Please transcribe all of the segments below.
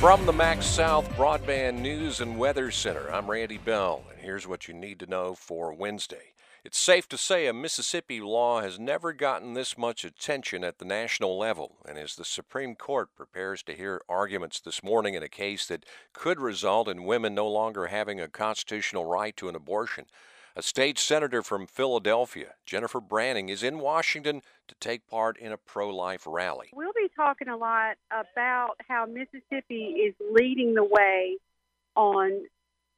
From the MaxxSouth Broadband News and Weather Center, I'm Randy Bell, and here's what you need to know for Wednesday. It's safe to say a Mississippi law has never gotten this much attention at the national level, and as the Supreme Court prepares to hear arguments this morning in a case that could result in women no longer having a constitutional right to an abortion, a state senator from Philadelphia, Jennifer Branning, is in Washington to take part in a pro life rally. We'll be talking a lot about how Mississippi is leading the way on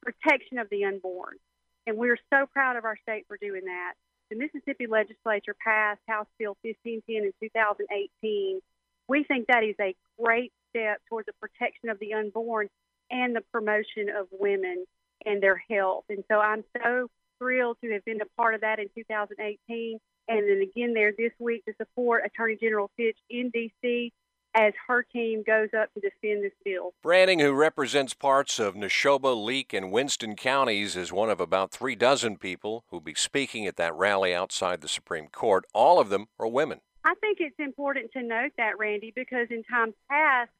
protection of the unborn. And we're so proud of our state for doing that. The Mississippi legislature passed House Bill 1510 in 2018. We think that is a great step towards the protection of the unborn and the promotion of women and their health. And so I'm so thrilled to have been a part of that in 2018 and then again there this week to support Attorney General Fitch in D.C as her team goes up to defend this bill. Branning, who represents parts of Neshoba, Leake, and Winston counties, is one of about three dozen people who'll be speaking at that rally outside the Supreme Court. All of them are women. I think it's important to note that, Randy, because in times past,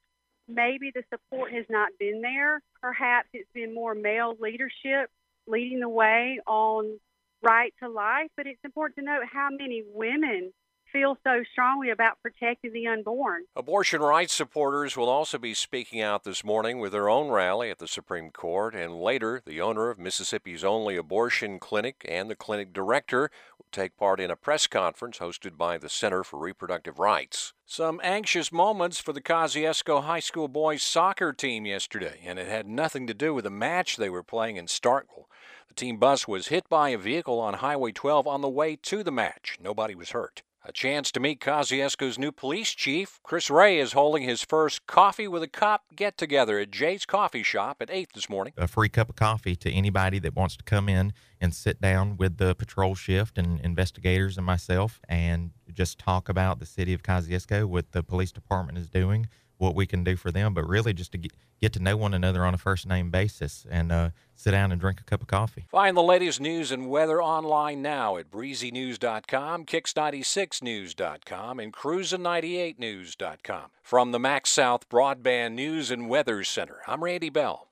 maybe the support has not been there. Perhaps it's been more male leadership leading the way on right to life, but it's important to note how many women feel so strongly about protecting the unborn. Abortion rights supporters will also be speaking out this morning with their own rally at the Supreme Court, and later, the owner of Mississippi's only abortion clinic and the clinic director will take part in a press conference hosted by the Center for Reproductive Rights. Some anxious moments for the Kosciusko High School boys soccer team yesterday, and it had nothing to do with a match they were playing in Starkville. The team bus was hit by a vehicle on Highway 12 on the way to the match. Nobody was hurt. A chance to meet Kosciusko's new police chief. Chris Ray is holding his first Coffee with a Cop get together at Jay's Coffee Shop at 8 this morning. A free cup of coffee to anybody that wants to come in and sit down with the patrol shift and investigators and myself and just talk about the city of Kosciusko, what the police department is doing, what we can do for them, but really just to get, get to know one another on a first name basis and uh, sit down and drink a cup of coffee. Find the latest news and weather online now at breezynews.com, kicks96news.com, and cruisin98news.com. From the MaxxSouth Broadband News and Weather Center, I'm Randy Bell.